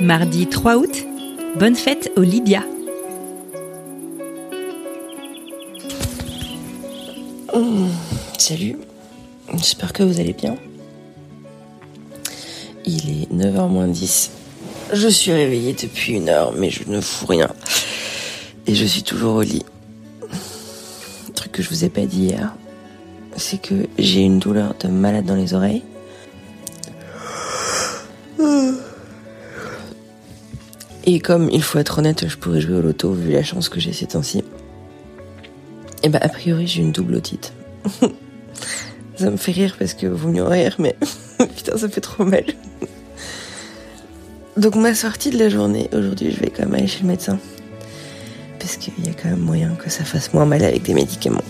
Mardi 3 août, bonne fête aux Lydia. Salut, j'espère que vous allez bien. Il est 9h moins 10. Je suis réveillée depuis une heure, mais je ne fous rien. Et je suis toujours au lit. Un truc que je vous ai pas dit hier, c'est que j'ai une douleur de malade dans les oreilles. Et comme il faut être honnête, je pourrais jouer au loto vu la chance que j'ai ces temps-ci. Et bah a priori j'ai une double otite. ça me fait rire parce que vaut mieux rire, mais putain ça fait trop mal. Donc ma sortie de la journée, aujourd'hui je vais quand même aller chez le médecin. Parce qu'il y a quand même moyen que ça fasse moins mal avec des médicaments.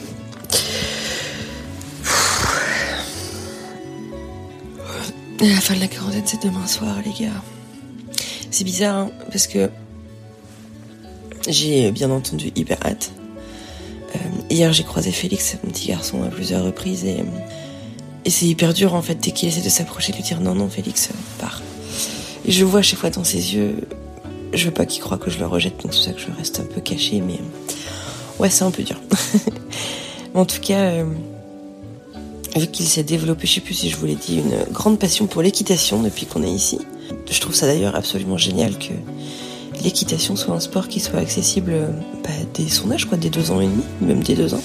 Et la fin de la quarantaine c'est demain soir les gars. C'est bizarre hein, parce que j'ai bien entendu hyper hâte. Euh, hier, j'ai croisé Félix, mon petit garçon, à plusieurs reprises et, c'est hyper dur en fait dès qu'il essaie de s'approcher de lui dire non, non, Félix, euh, pars. Et je vois chaque fois dans ses yeux, je veux pas qu'il croie que je le rejette, donc c'est pour ça que je reste un peu cachée, mais ouais, c'est un peu dur. En tout cas, euh, vu qu'il s'est développé, je sais plus si je vous l'ai dit, une grande passion pour l'équitation depuis qu'on est ici. Je trouve ça d'ailleurs absolument génial que l'équitation soit un sport qui soit accessible bah, dès son âge, quoi, dès deux ans et demi, même dès deux ans.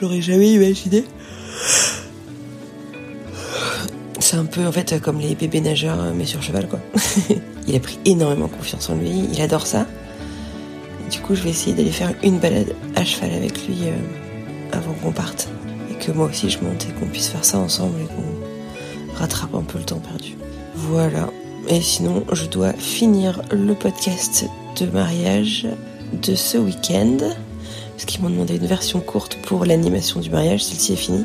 J'aurais jamais imaginé. C'est un peu en fait comme les bébés nageurs mais sur cheval quoi. il a pris énormément confiance en lui, il adore ça. Du coup je vais essayer d'aller faire une balade à cheval avec lui euh, avant qu'on parte. Que moi aussi je monte et qu'on puisse faire ça ensemble et qu'on rattrape un peu le temps perdu. Voilà. Et sinon, je dois finir le podcast de mariage de ce week-end. Parce qu'ils m'ont demandé une version courte pour l'animation du mariage, celle-ci est finie.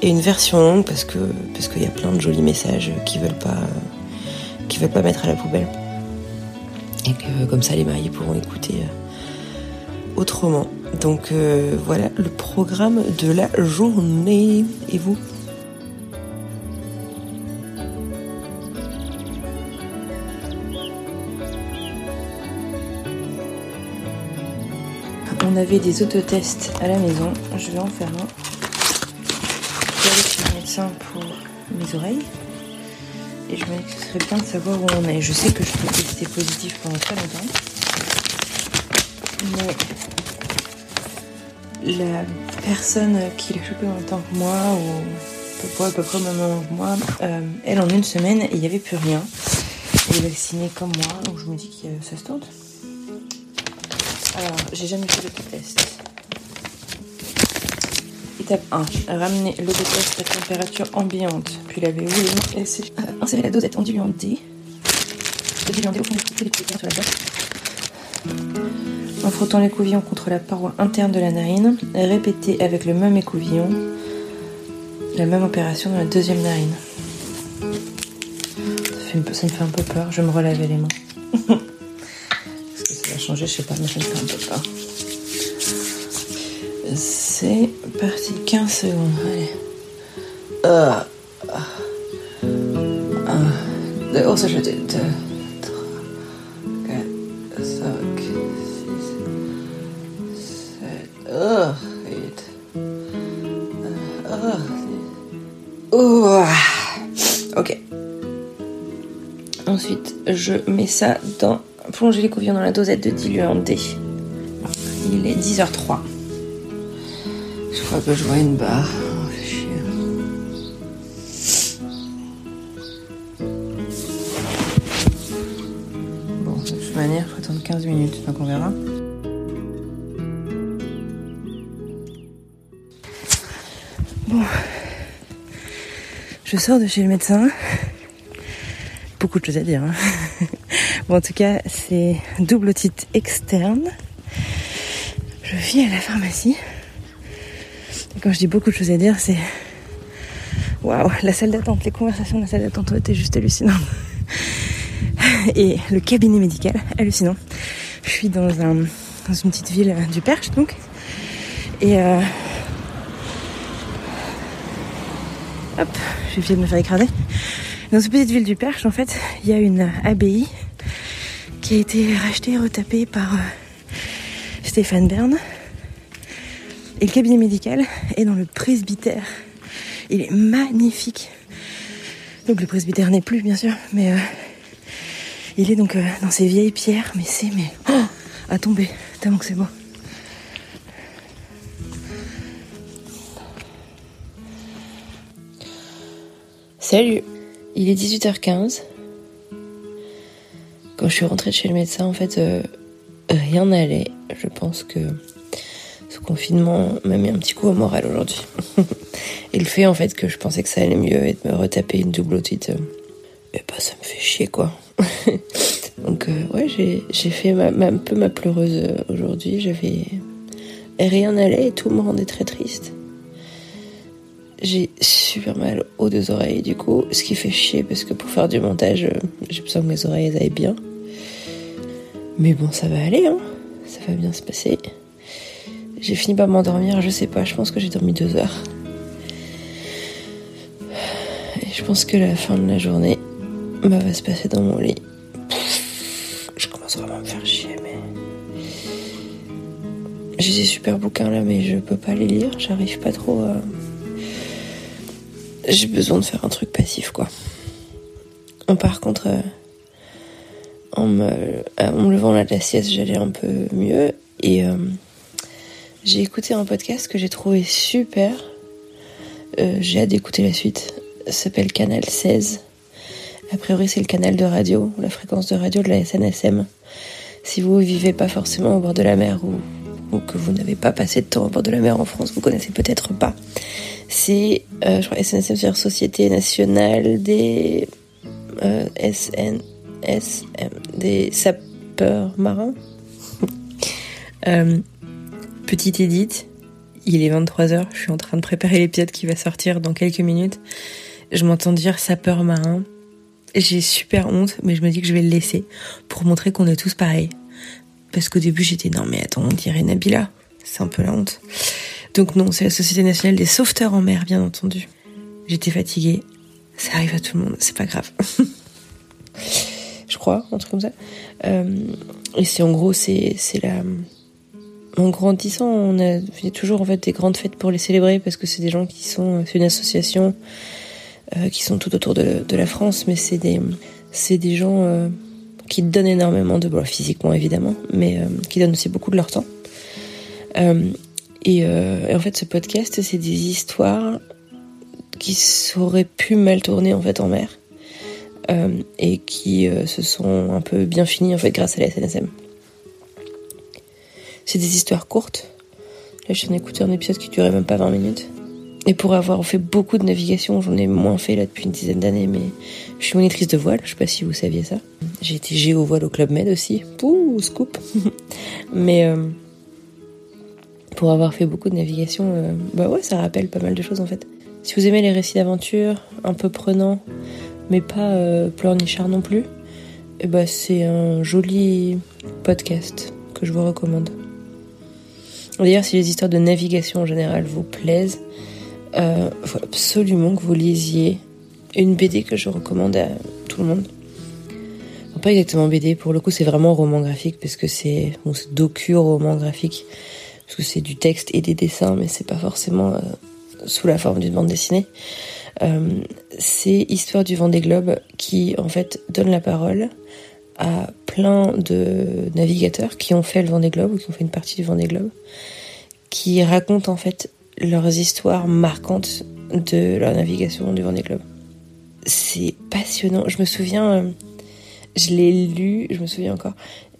Et une version longue parce que parce qu'il y a plein de jolis messages qui veulent pas qui veulent pas mettre à la poubelle. Et que comme ça les mariés pourront écouter euh, autrement. Donc euh, voilà le programme de la journée. Et vous? On avait des autotests à la maison. Je vais en faire un. Je vais aller chez le médecin pour mes oreilles. Et je me dis que ce serait bien de savoir où on est. Je sais que je peux tester positif pendant très longtemps. Mais la personne qui l'a chopé en même temps que moi, ou à peu près, au même moment que moi, euh, elle en une semaine, il n'y avait plus rien. Elle est vaccinée comme moi, donc je me dis que ça se tente. Alors, j'ai jamais fait l'autotest. Étape 1. Ramener l'autotest à température ambiante, puis laver oui, et c'est- euh, insérer la dosette en diluant D. Le diluant D au fond du les sur la boîte. En frottant l'écouvillon contre la paroi interne de la narine, répétez avec le même écouvillon la même opération dans la deuxième narine. Ça, me fait un peu peur, je vais me relaver les mains. Est-ce que ça va changer? Je sais pas, mais ça me fait un peu peur. C'est parti, 15 secondes, allez. Ok. Ensuite, je mets ça dans. Plonger les couillons dans la dosette de diluant D. Il est 10h03. Je crois que je vois une barre. Bon, je mets dernière, il faut attendre 15 minutes, donc on verra. Bon, je sors de chez le médecin. Beaucoup de choses à dire. Hein. Bon, en tout cas, c'est double otite externe. Je vis à la pharmacie. Et quand je dis beaucoup de choses à dire, c'est waouh, la salle d'attente, les conversations de la salle d'attente ont été juste hallucinantes. Et le cabinet médical, hallucinant. Je suis dans, un, dans une petite ville du Perche, donc. Et euh, hop, vais de me faire écraser. Dans cette petite ville du Perche, en fait, il y a une abbaye qui a été rachetée et retapée par euh, Stéphane Bern. Et le cabinet médical est dans le presbytère. Il est magnifique. Donc le presbytère n'est plus, bien sûr, mais euh, il est donc euh, dans ces vieilles pierres, mais c'est mais oh, à tomber, tellement que c'est beau. Salut, il est 18h15. Quand je suis rentrée chez le médecin, en fait, euh, rien n'allait. Je pense que ce confinement m'a mis un petit coup au moral aujourd'hui. et le fait, en fait, que je pensais que ça allait mieux et de me retaper une double otite, euh, et bah, ça me fait chier, quoi. Donc, euh, ouais, j'ai fait un peu ma pleureuse aujourd'hui. J'avais. Rien n'allait et tout me rendait très triste j'ai super mal aux deux oreilles du coup, ce qui fait chier parce que pour faire du montage, euh, j'ai besoin que mes oreilles aillent bien. Mais bon, ça va aller, hein. Ça va bien se passer. J'ai fini par m'endormir, je sais pas, je pense que j'ai dormi deux heures. Et je pense que la fin de la journée va se passer dans mon lit. Je commence vraiment à me faire chier, mais. J'ai des super bouquins là, mais je peux pas les lire, j'arrive pas trop à j'ai besoin de faire un truc passif, quoi. Par contre, euh, en, me, euh, en me levant la de la sieste, j'allais un peu mieux. Et euh, j'ai écouté un podcast que j'ai trouvé super. j'ai hâte d'écouter la suite. S'appelle Canal 16. A priori, c'est le canal de radio, la fréquence de radio de la SNSM. Si vous vivez pas forcément au bord de la mer ou, ou que vous n'avez pas passé de temps au bord de la mer en France, vous connaissez peut-être pas c'est, euh, je crois, SNSM, c'est Société Nationale des euh, des sapeurs marins. euh, petite édite, il est 23h, je suis en train de préparer l'épisode qui va sortir dans quelques minutes. Je m'entends dire sapeur marin. J'ai super honte, mais je me dis que je vais le laisser pour montrer qu'on est tous pareils. Parce qu'au début j'étais non mais attends on dirait Nabila, c'est un peu la honte. Donc non, c'est la Société nationale des sauveteurs en mer, bien entendu. J'étais fatiguée. Ça arrive à tout le monde, c'est pas grave. Je crois, un truc comme ça. Euh, et c'est en gros, c'est la. En grandissant, on a toujours en fait des grandes fêtes pour les célébrer parce que c'est des gens qui sont, c'est une association euh, qui sont tout autour de, de la France, mais c'est des c'est des gens euh, qui donnent énormément de, bon, physiquement évidemment, mais qui donnent aussi beaucoup de leur temps. Euh, et, en fait, ce podcast, c'est des histoires qui auraient pu mal tourner en fait en mer euh, et qui euh, se sont un peu bien finies en fait grâce à la SNSM. C'est des histoires courtes. Là, je viens d'écouter un épisode qui durait même pas 20 minutes. Et pour avoir fait beaucoup de navigation, j'en ai moins fait là depuis une dizaine d'années, mais je suis monitrice de voile, je sais pas si vous saviez ça. J'ai été géo voile au Club Med aussi. Pouh, scoop. mais pour avoir fait beaucoup de navigation, euh, bah ouais, ça rappelle pas mal de choses en fait. Si vous aimez les récits d'aventure, un peu prenants, mais pas euh, pleurnichard non plus, et eh bah c'est un joli podcast que je vous recommande. D'ailleurs, si les histoires de navigation en général vous plaisent, euh, faut absolument que vous lisiez une BD que je recommande à tout le monde. pas exactement BD, pour le coup c'est vraiment roman graphique parce que c'est bon, docu roman graphique parce que c'est du texte et des dessins, mais c'est pas forcément euh, sous la forme d'une bande dessinée. Euh, c'est Histoire du Vendée Globe qui en fait donne la parole à plein de navigateurs qui ont fait le Vendée Globe ou qui ont fait une partie du Vendée Globe, qui racontent en fait leurs histoires marquantes de leur navigation du Vendée Globe. C'est passionnant. Je me souviens, euh, je l'ai lu, je me souviens encore,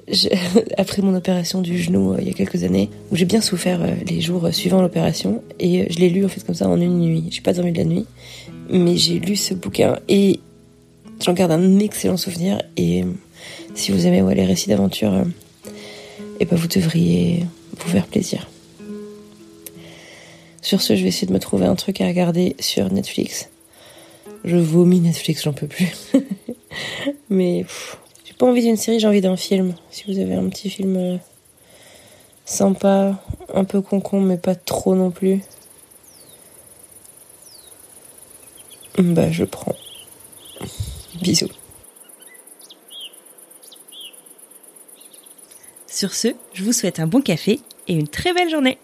après mon opération du genou il y a quelques années, où j'ai bien souffert les jours suivant l'opération, et je l'ai lu en fait comme ça en une nuit. J'ai pas dormi de la nuit, mais j'ai lu ce bouquin et j'en garde un excellent souvenir. Et si vous aimez les récits d'aventure, et ben vous devriez vous faire plaisir. Sur ce, je vais essayer de me trouver un truc à regarder sur Netflix. Je vomis Netflix, j'en peux plus. Mais j'ai pas envie d'une série, j'ai envie d'un film. Si vous avez un petit film euh, sympa, un peu concon, mais pas trop non plus. Bah, je prends. Bisous. Sur ce, je vous souhaite un bon café et une très belle journée.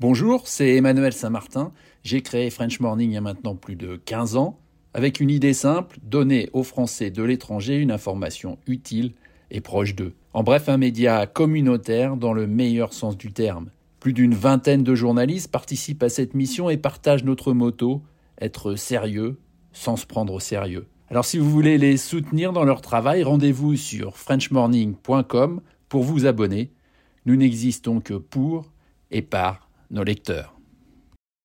Bonjour, c'est Emmanuel Saint-Martin. J'ai créé French Morning il y a maintenant plus de 15 ans, avec une idée simple, donner aux Français de l'étranger une information utile et proche d'eux. En bref, un média communautaire dans le meilleur sens du terme. Plus d'une vingtaine de journalistes participent à cette mission et partagent notre motto être sérieux sans se prendre au sérieux. Alors si vous voulez les soutenir dans leur travail, rendez-vous sur frenchmorning.com pour vous abonner. Nous n'existons que pour et par når de ikke dør.